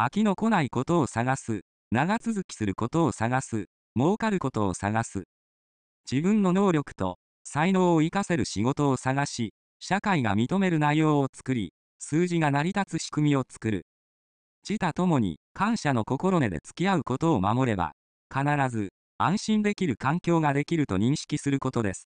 飽きの来ないことを探す。長続きすることを探す。儲かることを探す。自分の能力と才能を活かせる仕事を探し、社会が認める内容を作り、数字が成り立つ仕組みを作る。自他ともに感謝の心根で付き合うことを守れば、必ず安心できる環境ができると認識することです。